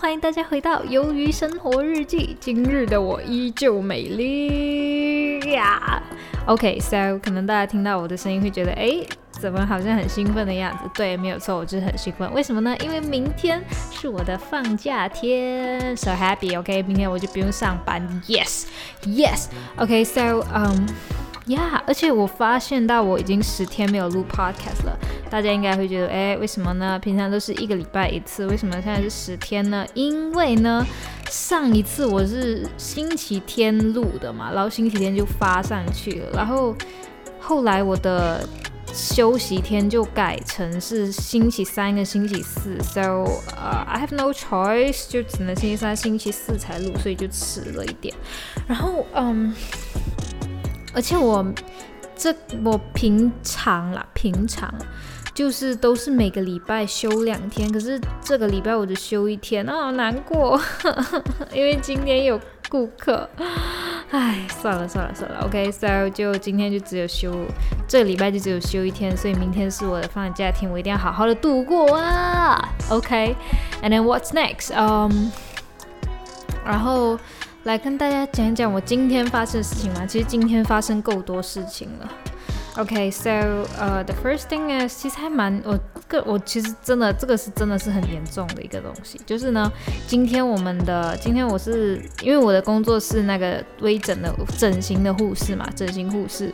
欢迎大家回到《鱿鱼生活日记》。今日的我依旧美丽呀。OK，so 可能大家听到我的声音会觉得，哎，怎么好像很兴奋的样子？对，没有错，我就是很兴奋。为什么呢？因为明天是我的放假天，so happy，OK，明天我就不用上班，yes，yes，OK，so，嗯。呀，而且我发现到我已经十天没有录 podcast 了，大家应该会觉得，哎，为什么呢？平常都是一个礼拜一次，为什么现在是十天呢？因为呢，上一次我是星期天录的嘛，然后星期天就发上去了，然后后来我的休息天就改成是星期三跟星期四，so 呃，I have no choice，就只能星期三、星期四才录，所以就迟了一点。然后，嗯。而且我这我平常啦，平常就是都是每个礼拜休两天，可是这个礼拜我就休一天，啊，好难过，因为今天有顾客，唉，算了算了算了，OK，so 就今天就只有休，这个礼拜就只有休一天，所以明天是我的放假天，我一定要好好的度过啊，OK，and then what's next？嗯，然后。来跟大家讲一讲我今天发生的事情嘛。其实今天发生够多事情了。OK，so 呃，the first thing is，其实还蛮我个我其实真的这个是真的是很严重的一个东西。就是呢，今天我们的今天我是因为我的工作是那个微整的整形的护士嘛，整形护士。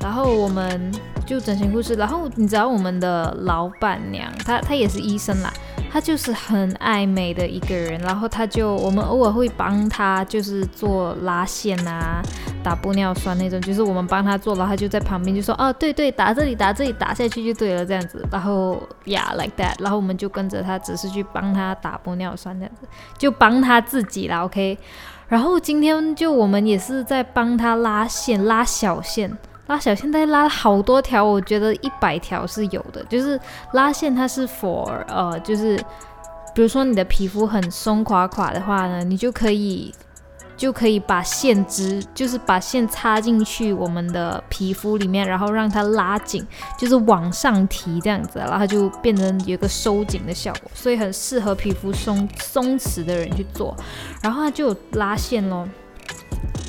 然后我们就整形护士，然后你知道我们的老板娘，她她也是医生啦。她就是很爱美的一个人，然后她就我们偶尔会帮她，就是做拉线啊，打玻尿酸那种，就是我们帮她做，然后她就在旁边就说，哦，对对，打这里打这里打下去就对了这样子，然后 Yeah, like that，然后我们就跟着他，只是去帮他打玻尿酸这样子，就帮他自己啦，OK。然后今天就我们也是在帮他拉线，拉小线。拉小线，大概拉了好多条，我觉得一百条是有的。就是拉线，它是 for 呃，就是比如说你的皮肤很松垮垮的话呢，你就可以就可以把线织，就是把线插进去我们的皮肤里面，然后让它拉紧，就是往上提这样子，然后就变成有一个收紧的效果，所以很适合皮肤松松弛的人去做。然后它就有拉线咯。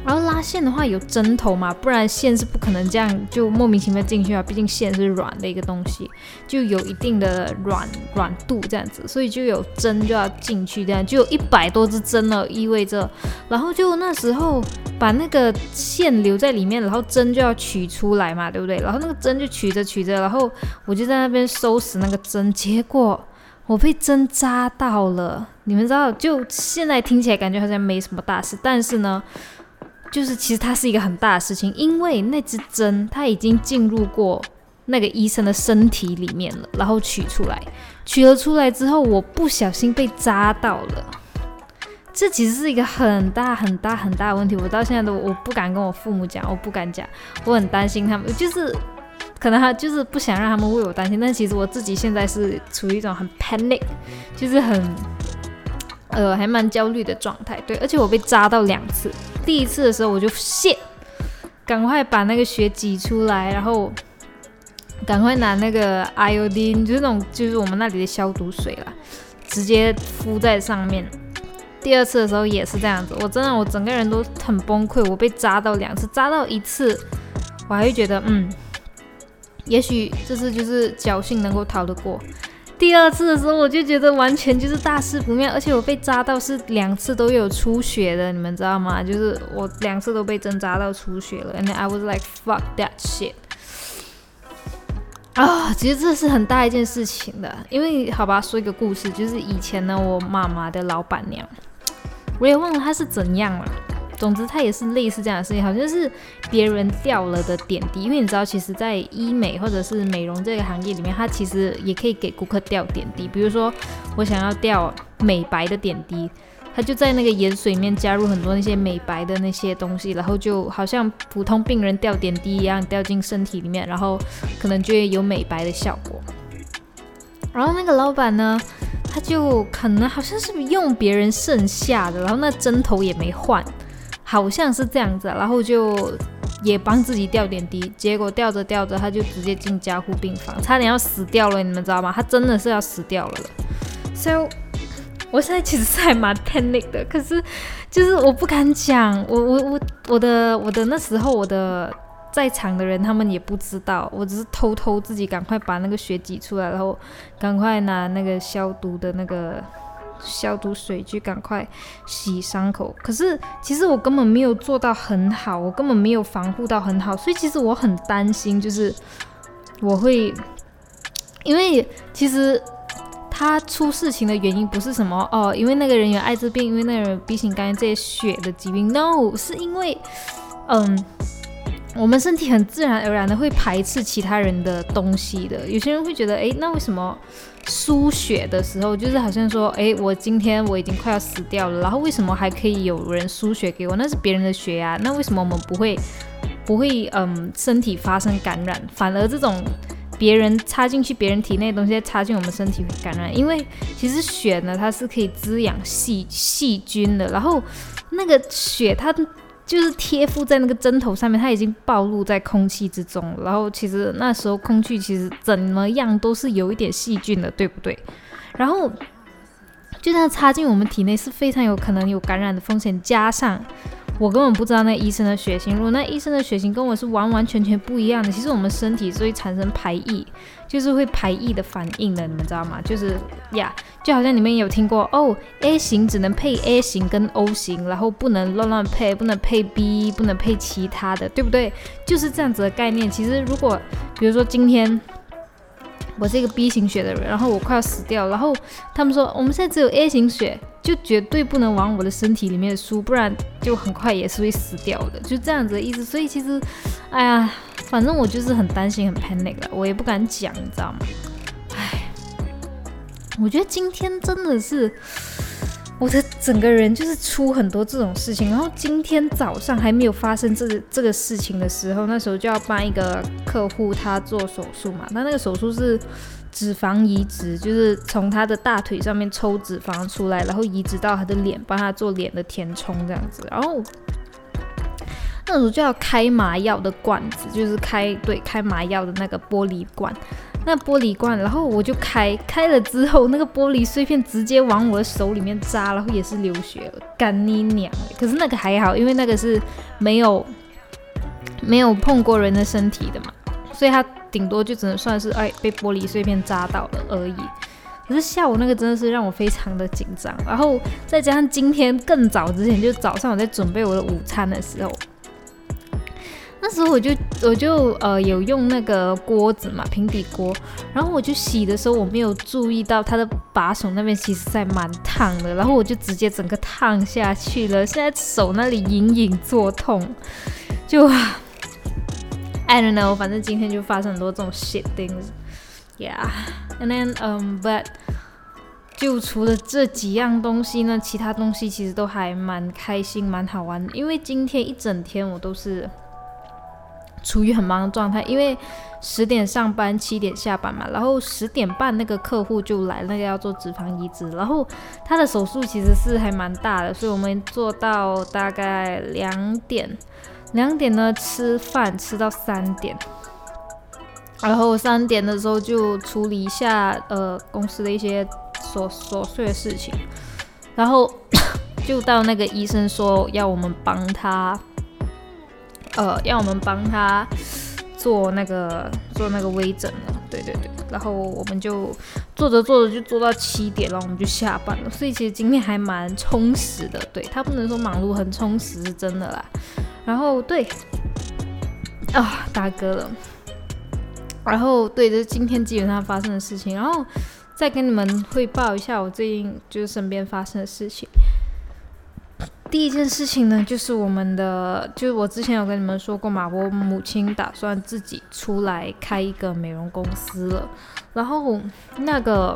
然后拉线的话有针头嘛，不然线是不可能这样就莫名其妙进去啊。毕竟线是软的一个东西，就有一定的软软度这样子，所以就有针就要进去，这样就有一百多支针了，意味着，然后就那时候把那个线留在里面，然后针就要取出来嘛，对不对？然后那个针就取着取着，然后我就在那边收拾那个针，结果我被针扎到了。你们知道，就现在听起来感觉好像没什么大事，但是呢。就是其实它是一个很大的事情，因为那支针它已经进入过那个医生的身体里面了，然后取出来，取了出来之后，我不小心被扎到了。这其实是一个很大很大很大的问题，我到现在都我不敢跟我父母讲，我不敢讲，我很担心他们，就是可能他就是不想让他们为我担心，但其实我自己现在是处于一种很 panic，就是很。呃，还蛮焦虑的状态，对，而且我被扎到两次。第一次的时候我就谢，赶快把那个血挤出来，然后赶快拿那个 iodin，就是那种就是我们那里的消毒水啦，直接敷在上面。第二次的时候也是这样子，我真的我整个人都很崩溃。我被扎到两次，扎到一次我还会觉得，嗯，也许这次就是侥幸能够逃得过。第二次的时候，我就觉得完全就是大事不妙，而且我被扎到是两次都有出血的，你们知道吗？就是我两次都被针扎到出血了，and I was like fuck that shit。啊，其实这是很大一件事情的，因为好吧，说一个故事，就是以前呢，我妈妈的老板娘，我也忘了她是怎样了。总之，它也是类似这样的事情，好像是别人掉了的点滴。因为你知道，其实，在医美或者是美容这个行业里面，它其实也可以给顾客掉点滴。比如说，我想要掉美白的点滴，它就在那个盐水里面加入很多那些美白的那些东西，然后就好像普通病人掉点滴一样，掉进身体里面，然后可能就会有美白的效果。然后那个老板呢，他就可能好像是用别人剩下的，然后那针头也没换。好像是这样子，然后就也帮自己吊点滴，结果吊着吊着他就直接进加护病房，差点要死掉了，你们知道吗？他真的是要死掉了。So 我现在其实是还蛮 panic 的，可是就是我不敢讲，我我我我的我的那时候我的在场的人他们也不知道，我只是偷偷自己赶快把那个血挤出来，然后赶快拿那个消毒的那个消毒水去赶快洗伤口。可是其实我根本没有做到很好，我根本没有防护到很好，所以其实我很担心，就是我会因为其实。他出事情的原因不是什么哦，因为那个人有艾滋病，因为那个人 B 型肝炎这些血的疾病。No，是因为，嗯，我们身体很自然而然的会排斥其他人的东西的。有些人会觉得，哎，那为什么输血的时候，就是好像说，哎，我今天我已经快要死掉了，然后为什么还可以有人输血给我？那是别人的血呀，那为什么我们不会 不会嗯身体发生感染？反而这种。别人插进去别人体内的东西，插进我们身体会感染。因为其实血呢，它是可以滋养细细菌的。然后那个血，它就是贴附在那个针头上面，它已经暴露在空气之中。然后其实那时候空气其实怎么样都是有一点细菌的，对不对？然后就这样插进我们体内是非常有可能有感染的风险，加上。我根本不知道那医生的血型，如果那医生的血型跟我是完完全全不一样的，其实我们身体是会产生排异，就是会排异的反应的，你们知道吗？就是呀，就好像你们有听过哦，A 型只能配 A 型跟 O 型，然后不能乱乱配，不能配 B，不能配其他的，对不对？就是这样子的概念。其实如果比如说今天。我是一个 B 型血的人，然后我快要死掉，然后他们说我们现在只有 A 型血，就绝对不能往我的身体里面输，不然就很快也是会死掉的，就这样子的意思。所以其实，哎呀，反正我就是很担心，很 panic 了，我也不敢讲，你知道吗？哎，我觉得今天真的是。我的整个人就是出很多这种事情，然后今天早上还没有发生这这个事情的时候，那时候就要帮一个客户他做手术嘛，他那个手术是脂肪移植，就是从他的大腿上面抽脂肪出来，然后移植到他的脸，帮他做脸的填充这样子，然后那时候就要开麻药的管子，就是开对开麻药的那个玻璃管。那玻璃罐，然后我就开开了之后，那个玻璃碎片直接往我的手里面扎，然后也是流血了，干你娘！可是那个还好，因为那个是没有没有碰过人的身体的嘛，所以它顶多就只能算是哎被玻璃碎片扎到了而已。可是下午那个真的是让我非常的紧张，然后再加上今天更早之前，就早上我在准备我的午餐的时候。那时候我就我就呃有用那个锅子嘛平底锅，然后我就洗的时候我没有注意到它的把手那边其实在蛮烫的，然后我就直接整个烫下去了，现在手那里隐隐作痛，就 I don't know，反正今天就发生很多这种 shit things，yeah，and then um but 就除了这几样东西呢，其他东西其实都还蛮开心蛮好玩，因为今天一整天我都是。处于很忙的状态，因为十点上班，七点下班嘛，然后十点半那个客户就来，那个要做脂肪移植，然后他的手术其实是还蛮大的，所以我们做到大概两点，两点呢吃饭吃到三点，然后三点的时候就处理一下呃公司的一些琐琐碎的事情，然后 就到那个医生说要我们帮他。呃，要我们帮他做那个做那个微整了，对对对，然后我们就做着做着就做到七点了，我们就下班了。所以其实今天还蛮充实的，对他不能说忙碌，很充实是真的啦。然后对，啊，大哥了。然后对，这是今天基本上发生的事情，然后再跟你们汇报一下我最近就是身边发生的事情。第一件事情呢，就是我们的，就是我之前有跟你们说过嘛，我母亲打算自己出来开一个美容公司了，然后那个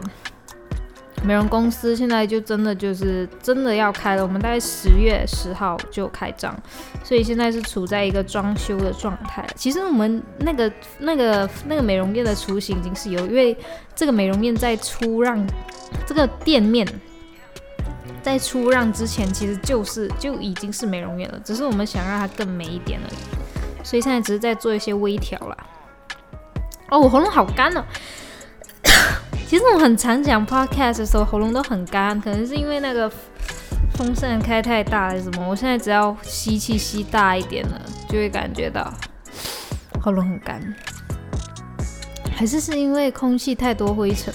美容公司现在就真的就是真的要开了，我们大概十月十号就开张，所以现在是处在一个装修的状态。其实我们那个那个那个美容院的雏形已经是有，因为这个美容院在出让这个店面。在出让之前，其实就是就已经是美容院了，只是我们想让它更美一点而已，所以现在只是在做一些微调啦。哦，我喉咙好干哦。其实我很常讲 podcast 的时候喉咙都很干，可能是因为那个风扇开太大还是什么。我现在只要吸气吸大一点了，就会感觉到喉咙很干。还是是因为空气太多灰尘？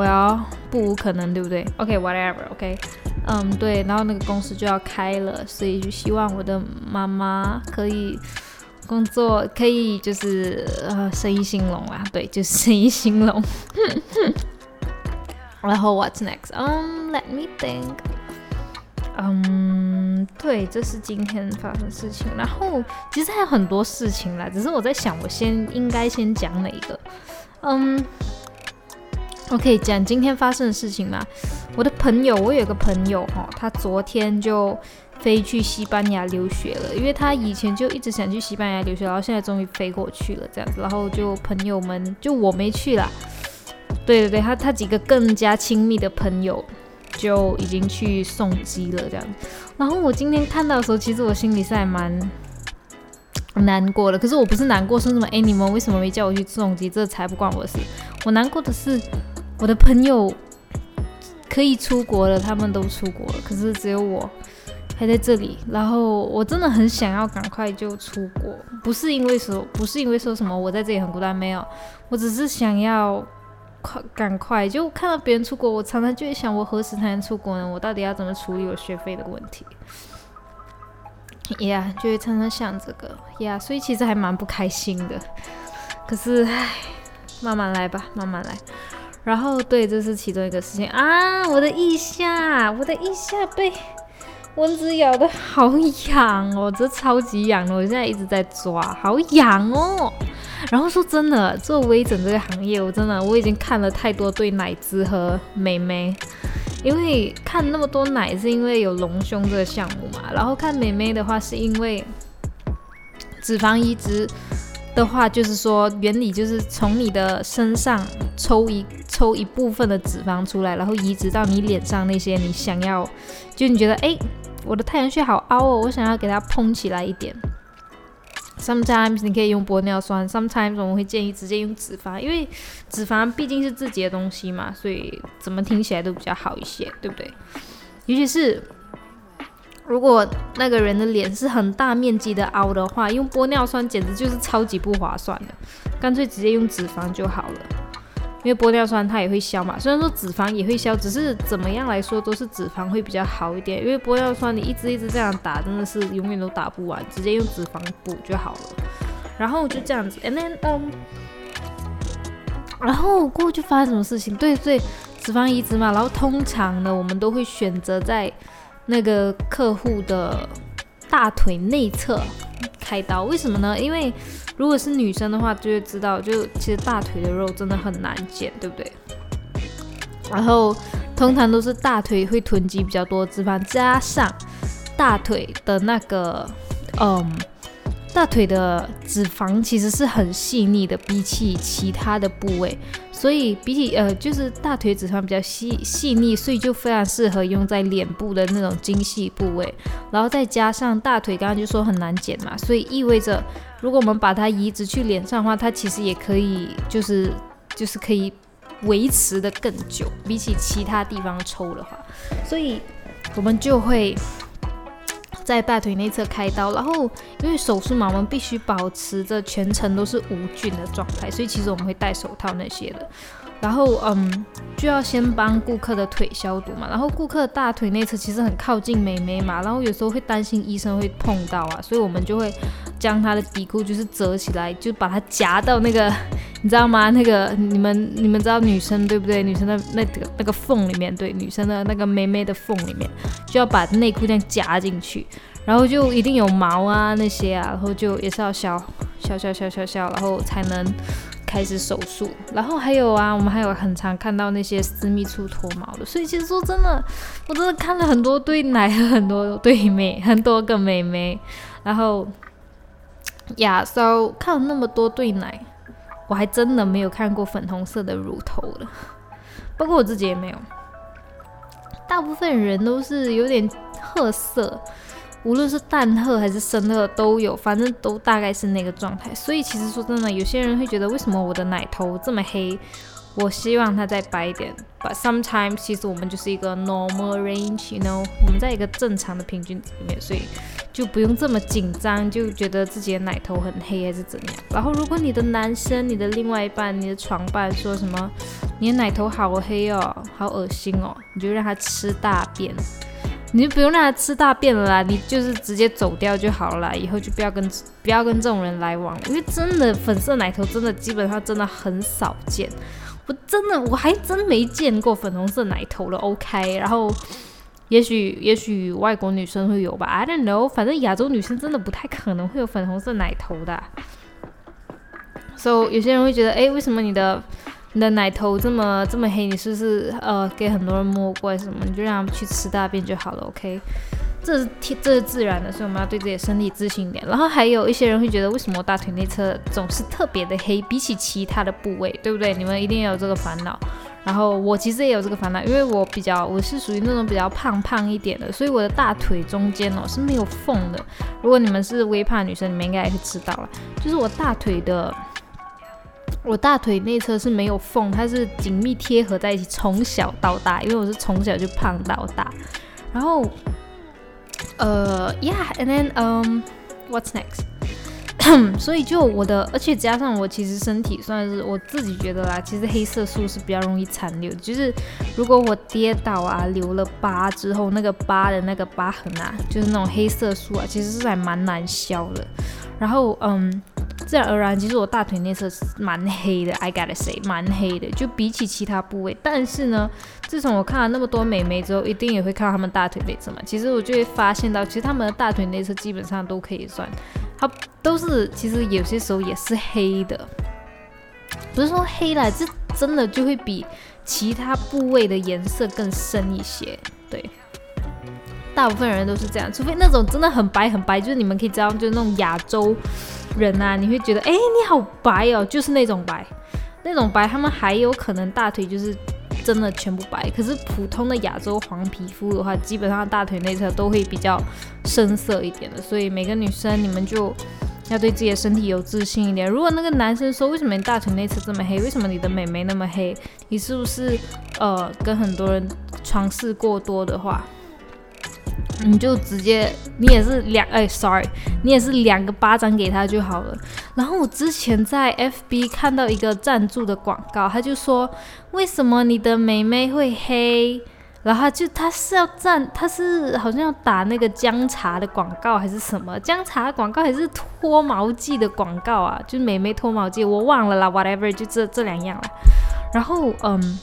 我要不无可能，对不对？OK，whatever，OK。嗯，对。然后那个公司就要开了，所以就希望我的妈妈可以。工作可以就是呃生意兴隆啊，对，就是生意兴隆。然后 What's next? Um, let me think. 嗯，对，这是今天发生事情。然后其实还有很多事情啦，只是我在想，我先应该先讲哪一个？嗯，OK，讲今天发生的事情嘛。我的朋友，我有个朋友哈，他昨天就。飞去西班牙留学了，因为他以前就一直想去西班牙留学，然后现在终于飞过去了，这样子，然后就朋友们就我没去啦。对对对，他他几个更加亲密的朋友就已经去送机了，这样。然后我今天看到的时候，其实我心里是还蛮难过的，可是我不是难过，说什么哎你们为什么没叫我去送机？这才不关我的事。我难过的是我的朋友可以出国了，他们都出国了，可是只有我。还在这里，然后我真的很想要赶快就出国，不是因为说，不是因为说什么我在这里很孤单，没有，我只是想要快赶快就看到别人出国，我常常就会想，我何时才能出国呢？我到底要怎么处理我学费的问题呀就会常常想这个呀所以其实还蛮不开心的。可是，唉，慢慢来吧，慢慢来。然后，对，这是其中一个事情啊，我的腋下，我的腋下被。蚊子咬的好痒哦，这超级痒的，我现在一直在抓，好痒哦。然后说真的，做微整这个行业，我真的我已经看了太多对奶汁和美眉，因为看那么多奶是因为有隆胸这个项目嘛，然后看美眉的话是因为脂肪移植的话，就是说原理就是从你的身上抽一抽一部分的脂肪出来，然后移植到你脸上那些你想要，就你觉得哎。我的太阳穴好凹哦，我想要给它蓬起来一点。Sometimes 你可以用玻尿酸，Sometimes 我们会建议直接用脂肪，因为脂肪毕竟是自己的东西嘛，所以怎么听起来都比较好一些，对不对？尤其是如果那个人的脸是很大面积的凹的话，用玻尿酸简直就是超级不划算的，干脆直接用脂肪就好了。因为玻尿酸它也会消嘛，虽然说脂肪也会消，只是怎么样来说都是脂肪会比较好一点。因为玻尿酸你一直一直这样打，真的是永远都打不完，直接用脂肪补就好了。然后就这样子，and then um，然后过后就发生什么事情？对对，脂肪移植嘛。然后通常呢，我们都会选择在那个客户的大腿内侧开刀，为什么呢？因为如果是女生的话，就会知道，就其实大腿的肉真的很难减，对不对？然后通常都是大腿会囤积比较多脂肪，加上大腿的那个，嗯，大腿的脂肪其实是很细腻的，比起其他的部位。所以比起呃，就是大腿脂肪比较细细腻，所以就非常适合用在脸部的那种精细部位。然后再加上大腿刚刚就说很难减嘛，所以意味着如果我们把它移植去脸上的话，它其实也可以就是就是可以维持的更久，比起其他地方抽的话，所以我们就会。在大腿内侧开刀，然后因为手术嘛，我们必须保持着全程都是无菌的状态，所以其实我们会戴手套那些的。然后嗯，就要先帮顾客的腿消毒嘛。然后顾客大腿内侧其实很靠近美眉嘛，然后有时候会担心医生会碰到啊，所以我们就会将她的底裤就是折起来，就把它夹到那个，你知道吗？那个你们你们知道女生对不对？女生的那个那个缝里面，对女生的那个妹妹的缝里面，就要把内裤这样夹进去。然后就一定有毛啊那些啊，然后就也是要削削削削削削，然后才能开始手术。然后还有啊，我们还有很常看到那些私密处脱毛的。所以其实说真的，我真的看了很多对奶和很多对妹，很多个妹妹。然后亚洲看了那么多对奶，我还真的没有看过粉红色的乳头的，包括我自己也没有。大部分人都是有点褐色。无论是淡褐还是深褐都有，反正都大概是那个状态。所以其实说真的，有些人会觉得为什么我的奶头这么黑？我希望它再白一点。But sometimes 其实我们就是一个 normal range，you know，我们在一个正常的平均里面，所以就不用这么紧张，就觉得自己的奶头很黑还是怎样。然后如果你的男生、你的另外一半、你的床伴说什么你的奶头好黑哦，好恶心哦，你就让他吃大便。你就不用让他吃大便了啦，你就是直接走掉就好了啦，以后就不要跟不要跟这种人来往，因为真的粉色奶头真的基本上真的很少见，我真的我还真没见过粉红色奶头了，OK，然后也许也许外国女生会有吧，I don't know，反正亚洲女生真的不太可能会有粉红色奶头的，So 有些人会觉得，哎，为什么你的？你的奶头这么这么黑，你是不是呃给很多人摸过什么？你就让他们去吃大便就好了，OK？这是天，这是自然的，所以我们要对自己的身体自信一点。然后还有一些人会觉得，为什么我大腿内侧总是特别的黑，比起其他的部位，对不对？你们一定有这个烦恼。然后我其实也有这个烦恼，因为我比较我是属于那种比较胖胖一点的，所以我的大腿中间哦是没有缝的。如果你们是微胖女生，你们应该也是知道了，就是我大腿的。我大腿内侧是没有缝，它是紧密贴合在一起，从小到大，因为我是从小就胖到大。然后，呃，Yeah，and then，嗯，What's next？所以就我的，而且加上我其实身体算是我自己觉得啦，其实黑色素是比较容易残留，就是如果我跌倒啊，留了疤之后，那个疤的那个疤痕啊，就是那种黑色素啊，其实是还蛮难消的。然后，嗯。自然而然，其实我大腿内侧是蛮黑的，I gotta say，蛮黑的，就比起其他部位。但是呢，自从我看了那么多美眉之后，一定也会看到她们大腿内侧嘛。其实我就会发现到，其实她们的大腿内侧基本上都可以算，它都是其实有些时候也是黑的，不是说黑了，这真的就会比其他部位的颜色更深一些。对，大部分人都是这样，除非那种真的很白很白，就是你们可以知道，就是那种亚洲。人啊，你会觉得，哎，你好白哦，就是那种白，那种白，他们还有可能大腿就是真的全部白。可是普通的亚洲黄皮肤的话，基本上大腿内侧都会比较深色一点的。所以每个女生，你们就要对自己的身体有自信一点。如果那个男生说，为什么你大腿内侧这么黑？为什么你的美眉那么黑？你是不是呃跟很多人尝试过多的话？你就直接，你也是两哎，sorry，你也是两个巴掌给他就好了。然后我之前在 FB 看到一个赞助的广告，他就说为什么你的美眉会黑？然后就他是要赞，他是好像要打那个姜茶的广告还是什么姜茶广告还是脱毛剂的广告啊？就美眉脱毛剂，我忘了啦，whatever，就这这两样了。然后嗯，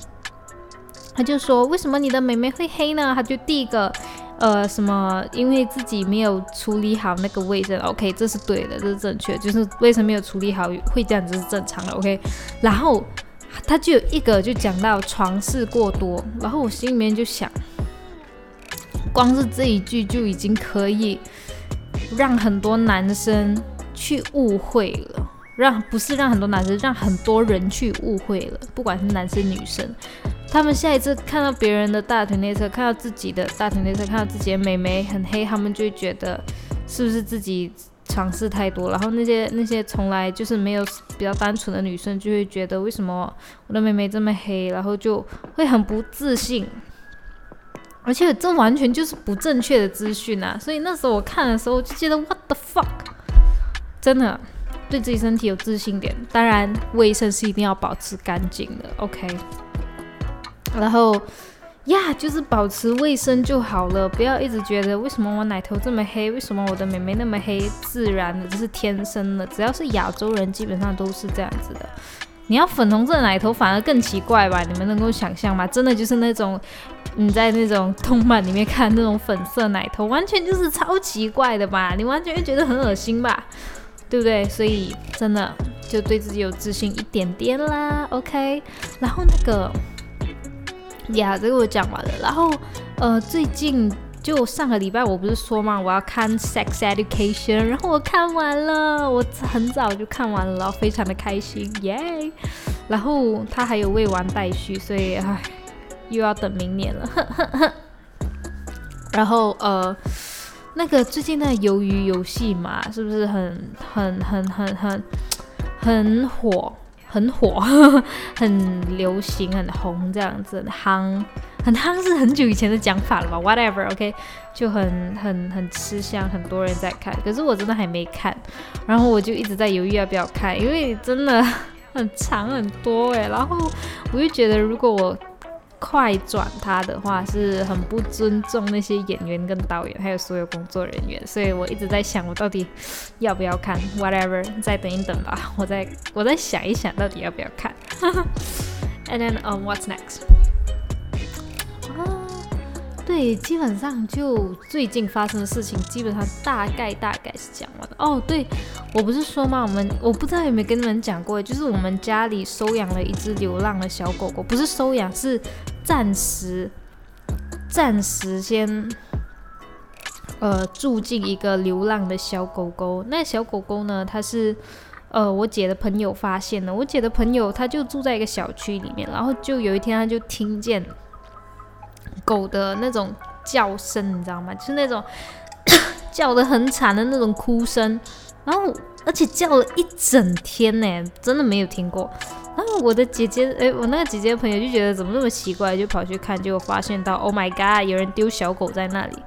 他就说为什么你的美眉会黑呢？他就第一个。呃，什么？因为自己没有处理好那个卫生，OK，这是对的，这是正确，就是卫生没有处理好会这样子是正常的，OK。然后他就有一个就讲到床事过多，然后我心里面就想，光是这一句就已经可以让很多男生去误会了，让不是让很多男生，让很多人去误会了，不管是男生女生。他们下一次看到别人的大腿内侧，看到自己的大腿内侧，看到自己的美眉很黑，他们就会觉得是不是自己尝试太多。然后那些那些从来就是没有比较单纯的女生，就会觉得为什么我的美眉这么黑，然后就会很不自信。而且这完全就是不正确的资讯啊！所以那时候我看的时候我就觉得 What the fuck！真的对自己身体有自信点，当然卫生是一定要保持干净的。OK。然后呀，就是保持卫生就好了，不要一直觉得为什么我奶头这么黑，为什么我的妹妹那么黑，自然的这是天生的，只要是亚洲人基本上都是这样子的。你要粉红色奶头反而更奇怪吧？你们能够想象吗？真的就是那种你在那种动漫里面看那种粉色奶头，完全就是超奇怪的吧？你完全会觉得很恶心吧？对不对？所以真的就对自己有自信一点点啦，OK。然后那个。呀，这个我讲完了。然后，呃，最近就上个礼拜，我不是说嘛？我要看《Sex Education》，然后我看完了，我很早就看完了，然后非常的开心，耶！然后他还有未完待续，所以唉，又要等明年了。然后，呃。那个最近那鱿鱼游戏嘛，是不是很很很很很很火，很火，很流行，很红这样子，夯，很夯是很久以前的讲法了吧？Whatever，OK，就很很很吃香，很多人在看，可是我真的还没看，然后我就一直在犹豫要不要看，因为真的 很长很多诶，然后我就觉得如果我。快转他的话是很不尊重那些演员跟导演，还有所有工作人员，所以我一直在想，我到底要不要看？Whatever，再等一等吧，我再我再想一想，到底要不要看。And then, um, what's next? 对，基本上就最近发生的事情，基本上大概大概是讲完了。哦，对，我不是说吗？我们我不知道有没有跟你们讲过，就是我们家里收养了一只流浪的小狗狗，不是收养，是暂时暂时先 呃住进一个流浪的小狗狗。那小狗狗呢，它是呃我姐的朋友发现的。我姐的朋友他就住在一个小区里面，然后就有一天他就听见。狗的那种叫声，你知道吗？就是那种 叫的很惨的那种哭声，然后而且叫了一整天呢，真的没有听过。然后我的姐姐，哎，我那个姐姐的朋友就觉得怎么那么奇怪，就跑去看，结果发现到，Oh my god，有人丢小狗在那里。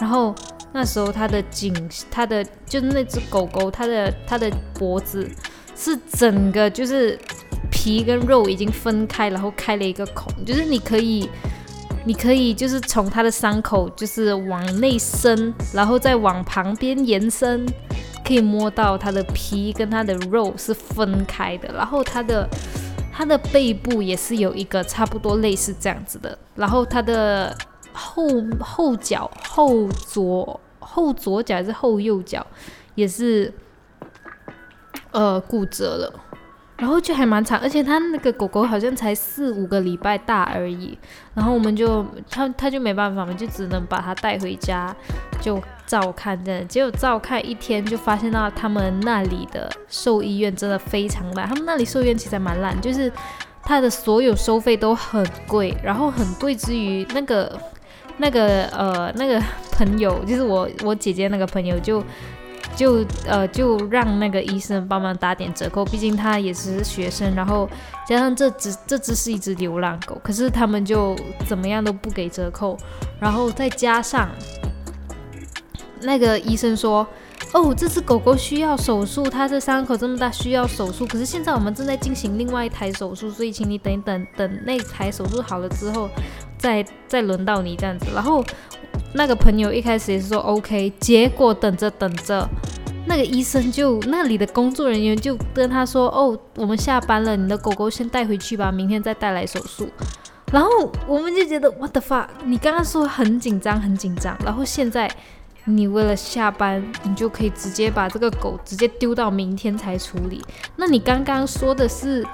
然后那时候它的颈，它的就是那只狗狗，它的它的脖子是整个就是皮跟肉已经分开，然后开了一个孔，就是你可以。你可以就是从它的伤口就是往内伸，然后再往旁边延伸，可以摸到它的皮跟它的肉是分开的，然后它的它的背部也是有一个差不多类似这样子的，然后它的后后脚后左后左脚还是后右脚也是呃骨折了。然后就还蛮惨，而且它那个狗狗好像才四五个礼拜大而已，然后我们就他他就没办法嘛，就只能把它带回家就照看的，结果照看一天就发现到他们那里的兽医院真的非常烂，他们那里兽医院其实蛮烂，就是它的所有收费都很贵，然后很贵之余，那个那个呃那个朋友就是我我姐姐那个朋友就。就呃就让那个医生帮忙打点折扣，毕竟他也是学生，然后加上这只这只是一只流浪狗，可是他们就怎么样都不给折扣，然后再加上那个医生说，哦这只狗狗需要手术，它的伤口这么大需要手术，可是现在我们正在进行另外一台手术，所以请你等一等，等那台手术好了之后再再轮到你这样子，然后。那个朋友一开始也是说 OK，结果等着等着，那个医生就那里的工作人员就跟他说：“哦，我们下班了，你的狗狗先带回去吧，明天再带来手术。”然后我们就觉得 What the fuck？你刚刚说很紧张，很紧张，然后现在你为了下班，你就可以直接把这个狗直接丢到明天才处理？那你刚刚说的是？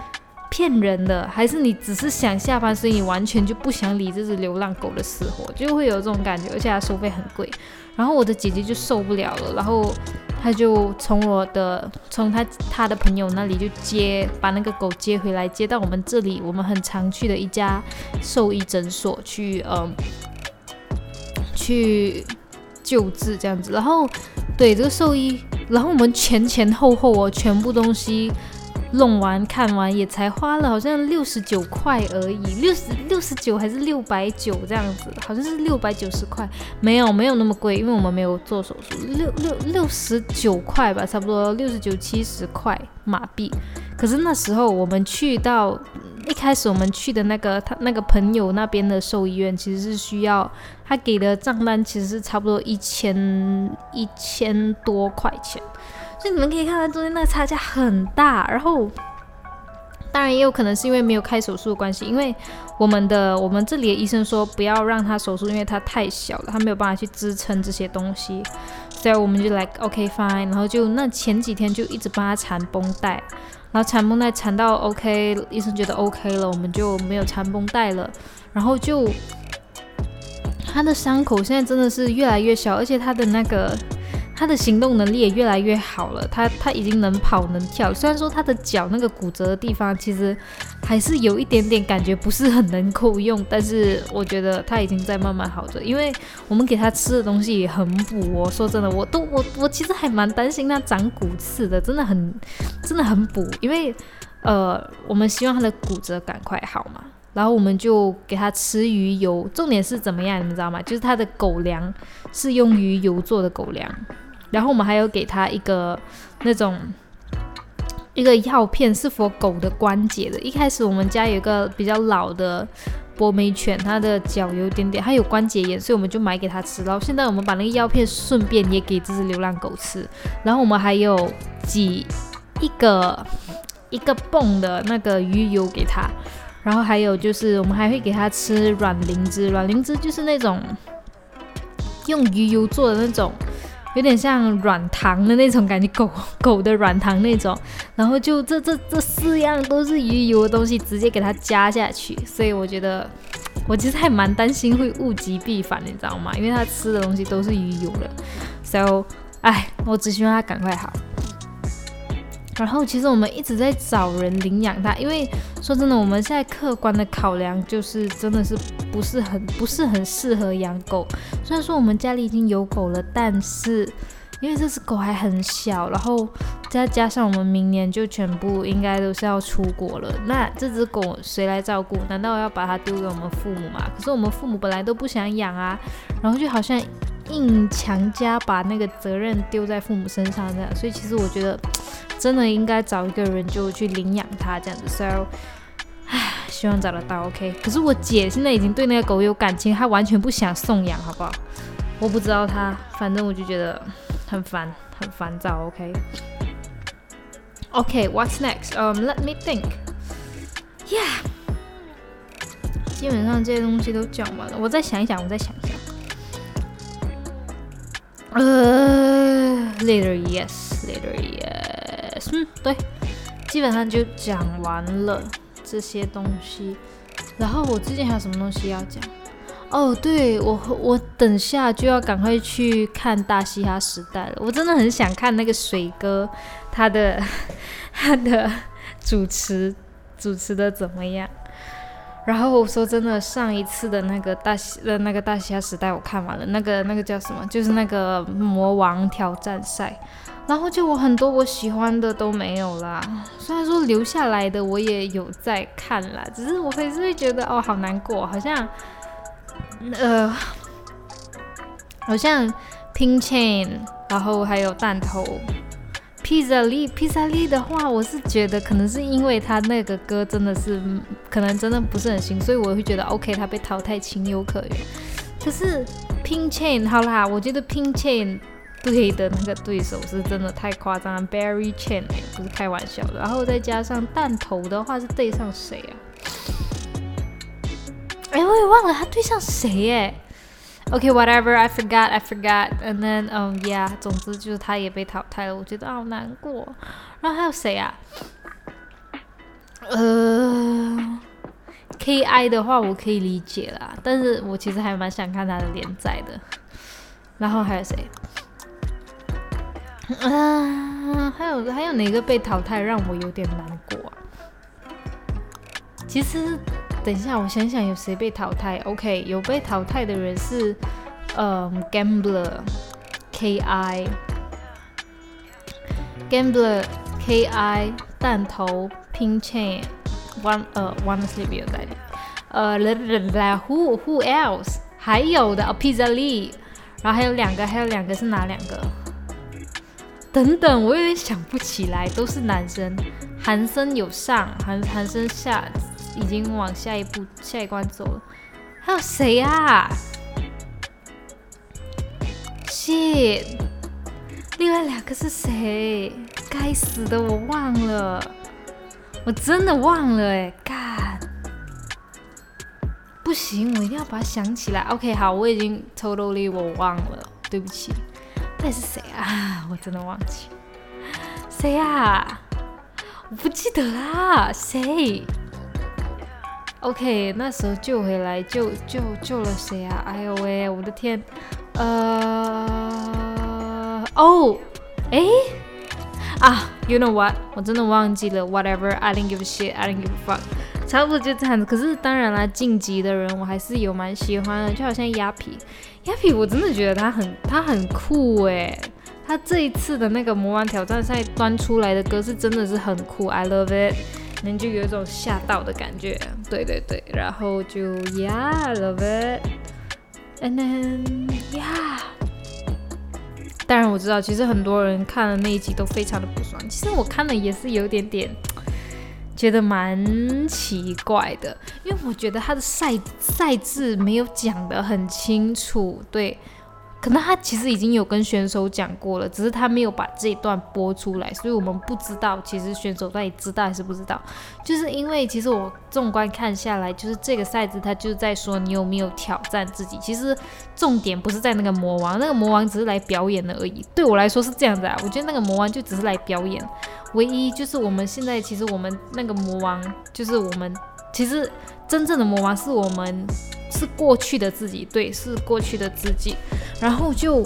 骗人的，还是你只是想下班，所以你完全就不想理这只流浪狗的死活，就会有这种感觉，而且它收费很贵。然后我的姐姐就受不了了，然后她就从我的从她她的朋友那里就接把那个狗接回来，接到我们这里，我们很常去的一家兽医诊所去，嗯，去救治这样子。然后对这个兽医，然后我们前前后后哦，全部东西。弄完看完也才花了好像六十九块而已，六十六十九还是六百九这样子，好像是六百九十块，没有没有那么贵，因为我们没有做手术，六六六十九块吧，差不多六十九七十块马币。可是那时候我们去到一开始我们去的那个他那个朋友那边的兽医院，其实是需要他给的账单其实是差不多一千一千多块钱。所以你们可以看到中间那个差价很大，然后当然也有可能是因为没有开手术的关系，因为我们的我们这里的医生说不要让他手术，因为他太小了，他没有办法去支撑这些东西，所以我们就 like OK fine，然后就那前几天就一直帮他缠绷带，然后缠绷带缠到 OK，医生觉得 OK 了，我们就没有缠绷带了，然后就他的伤口现在真的是越来越小，而且他的那个。他的行动能力也越来越好了，他他已经能跑能跳。虽然说他的脚那个骨折的地方，其实还是有一点点感觉不是很能够用，但是我觉得它已经在慢慢好着，因为我们给它吃的东西也很补哦。说真的，我都我我其实还蛮担心它长骨刺的，真的很真的很补，因为呃我们希望它的骨折赶快好嘛，然后我们就给它吃鱼油，重点是怎么样，你们知道吗？就是它的狗粮是用鱼油做的狗粮，然后我们还有给它一个那种。一个药片是否狗的关节的。一开始我们家有一个比较老的波美犬，它的脚有点点，它有关节炎，所以我们就买给它吃。然后现在我们把那个药片顺便也给这只流浪狗吃。然后我们还有挤一个一个泵的那个鱼油给它。然后还有就是我们还会给它吃软灵芝，软灵芝就是那种用鱼油做的那种。有点像软糖的那种感觉，狗狗的软糖那种，然后就这这这四样都是鱼油的东西，直接给它加下去，所以我觉得我其实还蛮担心会物极必反，你知道吗？因为它吃的东西都是鱼油的，so，哎，我只希望它赶快好。然后其实我们一直在找人领养它，因为说真的，我们现在客观的考量就是真的是不是很不是很适合养狗。虽然说我们家里已经有狗了，但是因为这只狗还很小，然后再加上我们明年就全部应该都是要出国了，那这只狗谁来照顾？难道要把它丢给我们父母吗？可是我们父母本来都不想养啊，然后就好像硬强加把那个责任丢在父母身上这样，所以其实我觉得。真的应该找一个人就去领养它这样子，so，唉，希望找得到，OK。可是我姐现在已经对那个狗有感情，她完全不想送养，好不好？我不知道她，反正我就觉得很烦，很烦躁，OK。OK，what's next？Um，let me think。Yeah，基本上这些东西都讲完了，我再想一想，我再想。呃，later yes，later yes。嗯，对，基本上就讲完了这些东西。然后我最近还有什么东西要讲？哦，对我我等下就要赶快去看《大嘻哈时代》了。我真的很想看那个水哥他的 他的主持主持的怎么样。然后我说真的，上一次的那个大西的那个《大嘻哈时代》我看完了，那个那个叫什么？就是那个魔王挑战赛。然后就我很多我喜欢的都没有啦，虽然说留下来的我也有在看啦，只是我还是会觉得哦好难过，好像呃好像 Pin Chain，然后还有弹头，Pizza 丽，Piza 丽的话，我是觉得可能是因为他那个歌真的是可能真的不是很行，所以我会觉得 OK 他被淘汰情有可原。可是 Pin Chain 好啦，我觉得 Pin Chain。对的那个对手是真的太夸张了，Barry Chain 哎，不是开玩笑的。然后再加上弹头的话是对上谁啊？哎，我也忘了他对上谁哎。OK，whatever，I forgot，I forgot，and then um yeah，总之就是他也被淘汰了，我觉得好难过。然后还有谁啊？呃，KI 的话我可以理解啦，但是我其实还蛮想看他的连载的。然后还有谁？啊，还有还有哪个被淘汰让我有点难过啊？其实，等一下我想想有谁被淘汰。OK，有被淘汰的人是，嗯，Gambler，Ki，Gambler，Ki，弹头，Pin Chain，One 呃，One Sleep 有代理，呃，Who Who else？还有的，Pizza Lee，然后还有两个，还有两个是哪两个？等等，我有点想不起来，都是男生。韩生有上，韩韩生下，已经往下一步下一关走了。还有谁啊？shit，另外两个是谁？该死的，我忘了，我真的忘了哎，干，不行，我一定要把它想起来。OK，好，我已经 totally 我忘了，对不起。那是谁啊？我真的忘记谁呀？我不记得啦。谁？OK，那时候救回来救救救了谁啊？哎呦喂，我的天！呃，哦，哎啊，You know what？我真的忘记了，Whatever，I didn't give a shit，I didn't give a fuck，差不多就这样子。可是当然啦，晋级的人我还是有蛮喜欢的，就好像鸭皮，鸭皮我真的觉得他很他很酷诶。他这一次的那个魔王挑战赛端出来的歌是真的是很酷，I love it，可能就有一种吓到的感觉，对对对，然后就 Yeah，I love it，and then Yeah。当然我知道，其实很多人看了那一集都非常的不爽。其实我看了也是有点点觉得蛮奇怪的，因为我觉得他的赛赛制没有讲得很清楚，对。可能他其实已经有跟选手讲过了，只是他没有把这一段播出来，所以我们不知道其实选手到底知道还是不知道。就是因为其实我纵观看下来，就是这个赛制他就是在说你有没有挑战自己。其实重点不是在那个魔王，那个魔王只是来表演的而已。对我来说是这样子啊，我觉得那个魔王就只是来表演。唯一就是我们现在其实我们那个魔王就是我们其实真正的魔王是我们。是过去的自己，对，是过去的自己，然后就，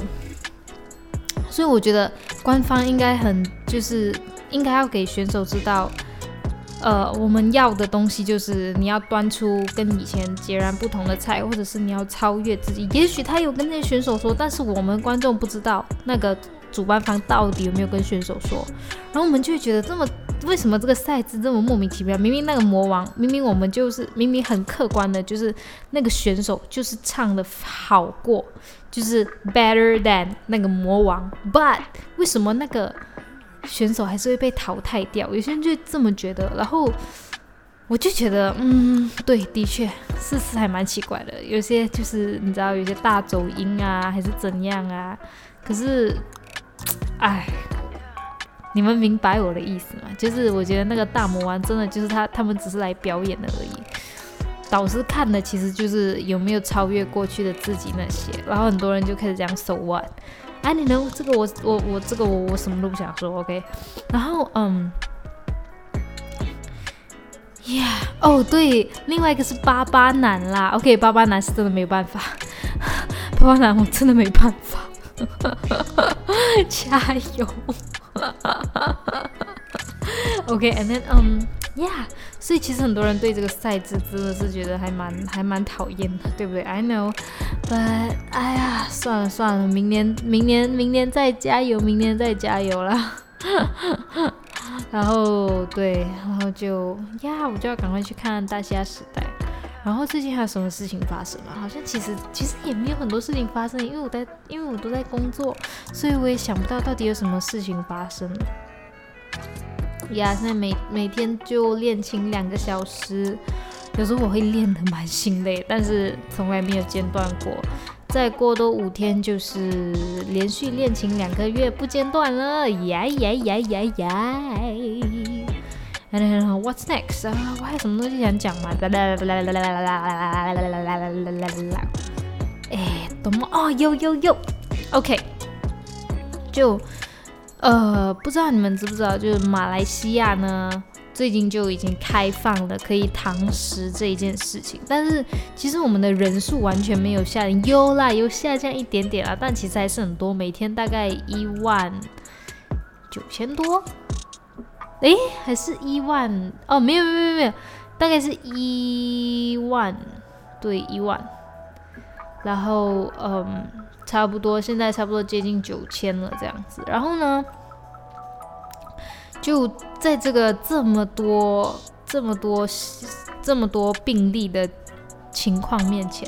所以我觉得官方应该很，就是应该要给选手知道，呃，我们要的东西就是你要端出跟以前截然不同的菜，或者是你要超越自己。也许他有跟那些选手说，但是我们观众不知道那个主办方到底有没有跟选手说，然后我们就会觉得这么。为什么这个赛制这么莫名其妙？明明那个魔王，明明我们就是明明很客观的，就是那个选手就是唱的好过，就是 better than 那个魔王。But 为什么那个选手还是会被淘汰掉？有些人就这么觉得。然后我就觉得，嗯，对，的确，事实还蛮奇怪的。有些就是你知道，有些大走音啊，还是怎样啊？可是，哎。你们明白我的意思吗？就是我觉得那个大魔王真的就是他，他们只是来表演的而已。导师看的其实就是有没有超越过去的自己那些。然后很多人就开始讲 So what？哎，你能这个我我我这个我我什么都不想说，OK？然后嗯，Yeah，哦对，另外一个是巴巴男啦，OK？巴巴男是真的没有办法，巴巴男我真的没办法，加油 OK，and then um yeah，所以其实很多人对这个赛制真的是觉得还蛮还蛮讨厌的，对不对？I know，but 哎呀，算了算了，明年明年明年再加油，明年再加油啦。然后对，然后就呀，我就要赶快去看《大虾时代》。然后最近还有什么事情发生吗？好像其实其实也没有很多事情发生，因为我在因为我都在工作，所以我也想不到到底有什么事情发生。呀，现在每每天就练琴两个小时，有时候我会练得蛮心累，但是从来没有间断过。再过多五天就是连续练琴两个月不间断了，呀呀呀呀呀！然后 What's next 啊？我还有什么东西想讲吗？啦啦啦啦啦啦啦啦啦啦啦啦啦啦！哎，懂吗？哦，有有有，OK。就呃，不知道你们知不知道，就是马来西亚呢，最近就已经开放了可以堂食这一件事情。但是其实我们的人数完全没有下降，有啦，有下降一点点啦，但其实还是很多，每天大概一万九千多。诶，还是一万哦，没有没有没有没有，大概是一万，对一万，然后嗯，差不多现在差不多接近九千了这样子，然后呢，就在这个这么多这么多这么多病例的情况面前。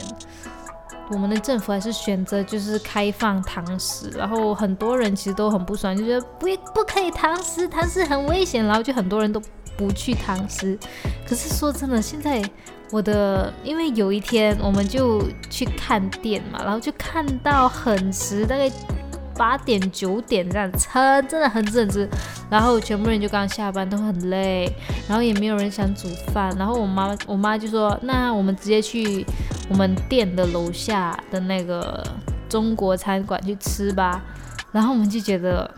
我们的政府还是选择就是开放堂食，然后很多人其实都很不爽，就觉得不不可以堂食，堂食很危险，然后就很多人都不去堂食。可是说真的，现在我的，因为有一天我们就去看店嘛，然后就看到很迟，大概。八点九点这样撑，真的很迟很迟。然后全部人就刚下班，都很累，然后也没有人想煮饭。然后我妈我妈就说：“那我们直接去我们店的楼下的那个中国餐馆去吃吧。”然后我们就觉得，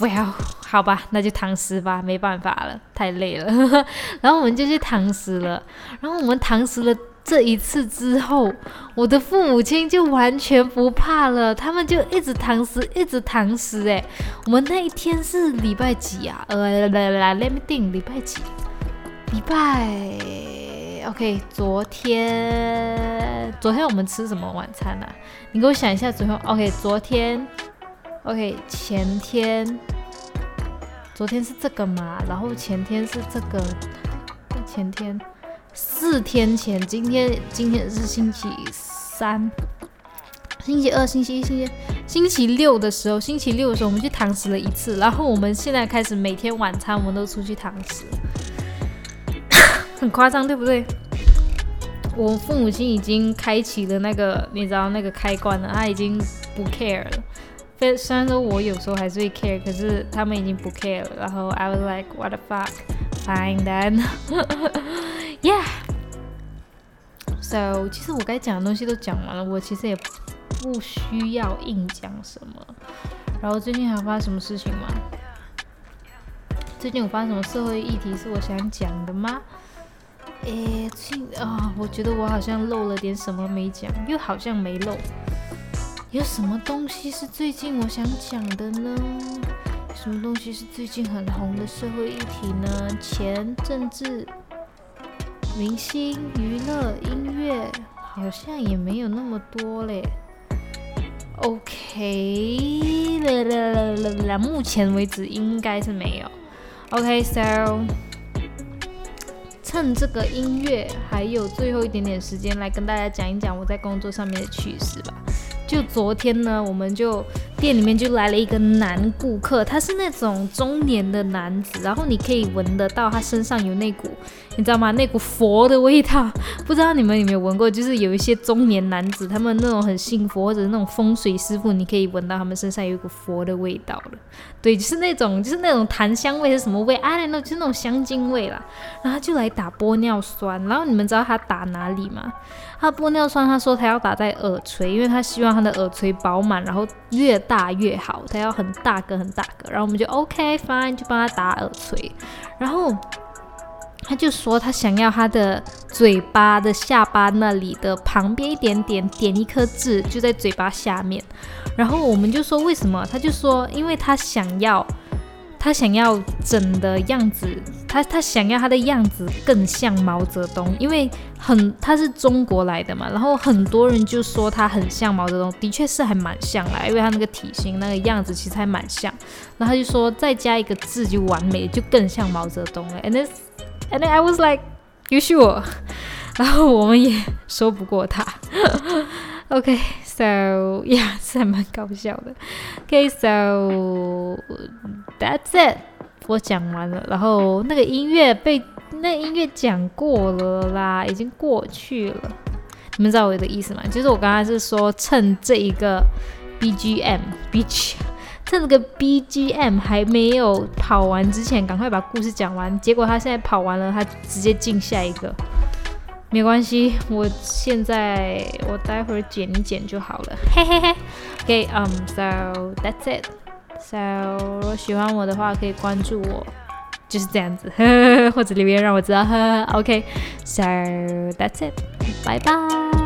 不要，好吧，那就堂食吧，没办法了，太累了。然后我们就去堂食了。然后我们堂食了这一次之后，我的父母亲就完全不怕了，他们就一直堂食，一直堂食。哎，我们那一天是礼拜几啊？呃，来来，Let me 定礼拜几？礼拜 OK，昨天昨天我们吃什么晚餐啊？你给我想一下，昨天 OK，昨天 OK，前天昨天是这个嘛？然后前天是这个，前天。四天前，今天今天是星期三，星期二、星期一、星期星期六的时候，星期六的时候我们去堂食了一次，然后我们现在开始每天晚餐我们都出去堂食，很夸张对不对？我父母亲已经开启了那个你知道那个开关了，他已经不 care 了。虽虽然说我有时候还是会 care，可是他们已经不 care 了。然后 I was like what the fuck，fine then。Yeah. So，其实我该讲的东西都讲完了，我其实也不需要硬讲什么。然后最近还发生什么事情吗？最近有发生什么社会议题是我想讲的吗？诶，最近啊，我觉得我好像漏了点什么没讲，又好像没漏。有什么东西是最近我想讲的呢？什么东西是最近很红的社会议题呢？钱、政治。明星、娱乐、音乐好像也没有那么多嘞。OK，啦啦啦啦，目前为止应该是没有。OK，So，趁这个音乐还有最后一点点时间，来跟大家讲一讲我在工作上面的趣事吧。就昨天呢，我们就店里面就来了一个男顾客，他是那种中年的男子，然后你可以闻得到他身上有那股，你知道吗？那股佛的味道。不知道你们有没有闻过？就是有一些中年男子，他们那种很信佛或者那种风水师傅，你可以闻到他们身上有一股佛的味道了。对，就是那种，就是那种檀香味是什么味？I don't know，就是那种香精味啦。然后他就来打玻尿酸，然后你们知道他打哪里吗？他玻尿酸，他说他要打在耳垂，因为他希望他的耳垂饱满，然后越大越好，他要很大个很大个。然后我们就 OK fine，就帮他打耳垂。然后他就说他想要他的嘴巴的下巴那里的旁边一点点点一颗痣，就在嘴巴下面。然后我们就说为什么？他就说因为他想要。他想要整的样子，他他想要他的样子更像毛泽东，因为很他是中国来的嘛，然后很多人就说他很像毛泽东，的确是还蛮像啦，因为他那个体型那个样子其实还蛮像，然后他就说再加一个字就完美，就更像毛泽东了。And then and I was like, you sure？然后我们也说不过他。OK So，yeah，是还蛮搞笑的。OK，so that's it，我讲完了。然后那个音乐被那音乐讲过了啦，已经过去了。你们知道我的意思吗？就是我刚才是说趁这一个 BGM，BG，趁这个 BGM 还没有跑完之前，赶快把故事讲完。结果他现在跑完了，他直接进下一个。没关系，我现在我待会儿剪一剪就好了，嘿嘿嘿。OK，um，so that's it。So 如果喜欢我的话，可以关注我，就是这样子，或者留言让我知道。OK，So that's it，拜拜。